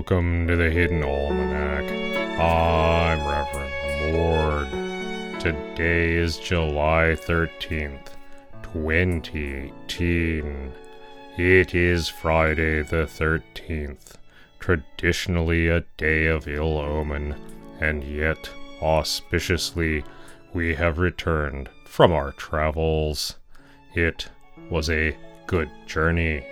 Welcome to the Hidden Almanac. I'm Reverend Mord. Today is July 13th, 2018. It is Friday the 13th, traditionally a day of ill omen, and yet, auspiciously, we have returned from our travels. It was a good journey.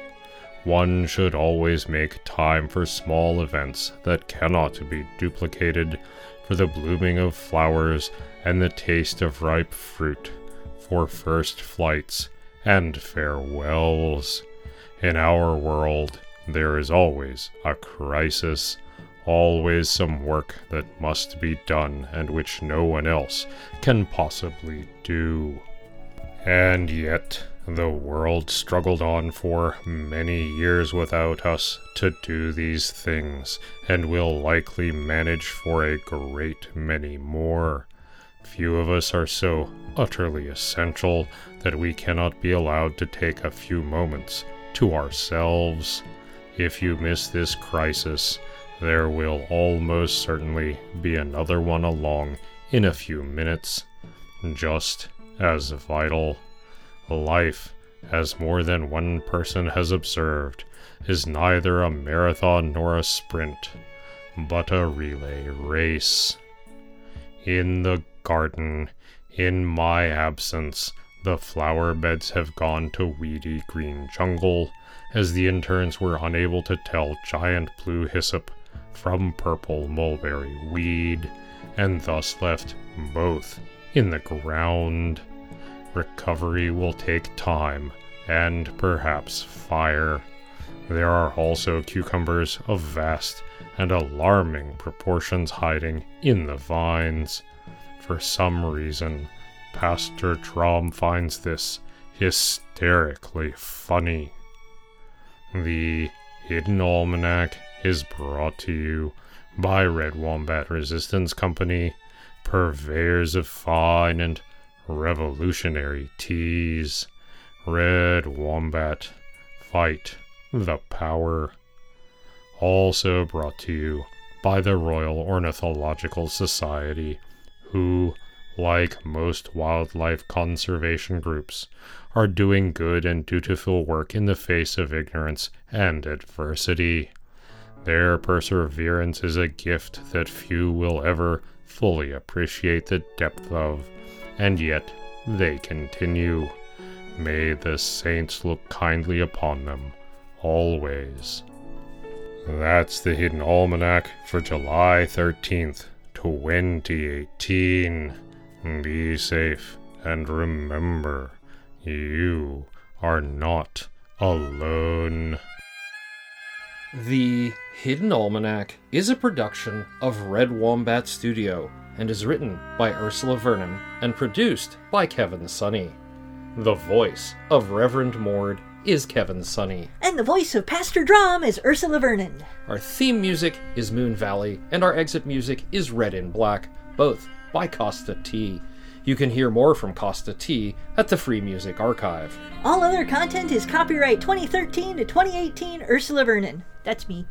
One should always make time for small events that cannot be duplicated, for the blooming of flowers and the taste of ripe fruit, for first flights and farewells. In our world, there is always a crisis, always some work that must be done and which no one else can possibly do. And yet, the world struggled on for many years without us to do these things, and will likely manage for a great many more. Few of us are so utterly essential that we cannot be allowed to take a few moments to ourselves. If you miss this crisis, there will almost certainly be another one along in a few minutes, just as vital. Life, as more than one person has observed, is neither a marathon nor a sprint, but a relay race. In the garden, in my absence, the flower beds have gone to weedy green jungle, as the interns were unable to tell giant blue hyssop from purple mulberry weed, and thus left both in the ground. Recovery will take time and perhaps fire. There are also cucumbers of vast and alarming proportions hiding in the vines. For some reason, Pastor Drom finds this hysterically funny. The Hidden Almanac is brought to you by Red Wombat Resistance Company, purveyors of fine and revolutionary teas. Red Wombat, fight the power. Also brought to you by the Royal Ornithological Society, who, like most wildlife conservation groups, are doing good and dutiful work in the face of ignorance and adversity. Their perseverance is a gift that few will ever fully appreciate the depth of, and yet they continue. May the saints look kindly upon them, always. That's the Hidden Almanac for July 13th, 2018. Be safe and remember, you are not alone. The Hidden Almanac is a production of Red Wombat Studio and is written by Ursula Vernon and produced by Kevin Sonney. The voice of Reverend Mord is Kevin Sonney. And the voice of Pastor Drom is Ursula Vernon. Our theme music is Moon Valley, and our exit music is Red in Black, both by Kosta T. You can hear more from Kosta T at the Free Music Archive. All other content is copyright 2013 to 2018 Ursula Vernon. That's me.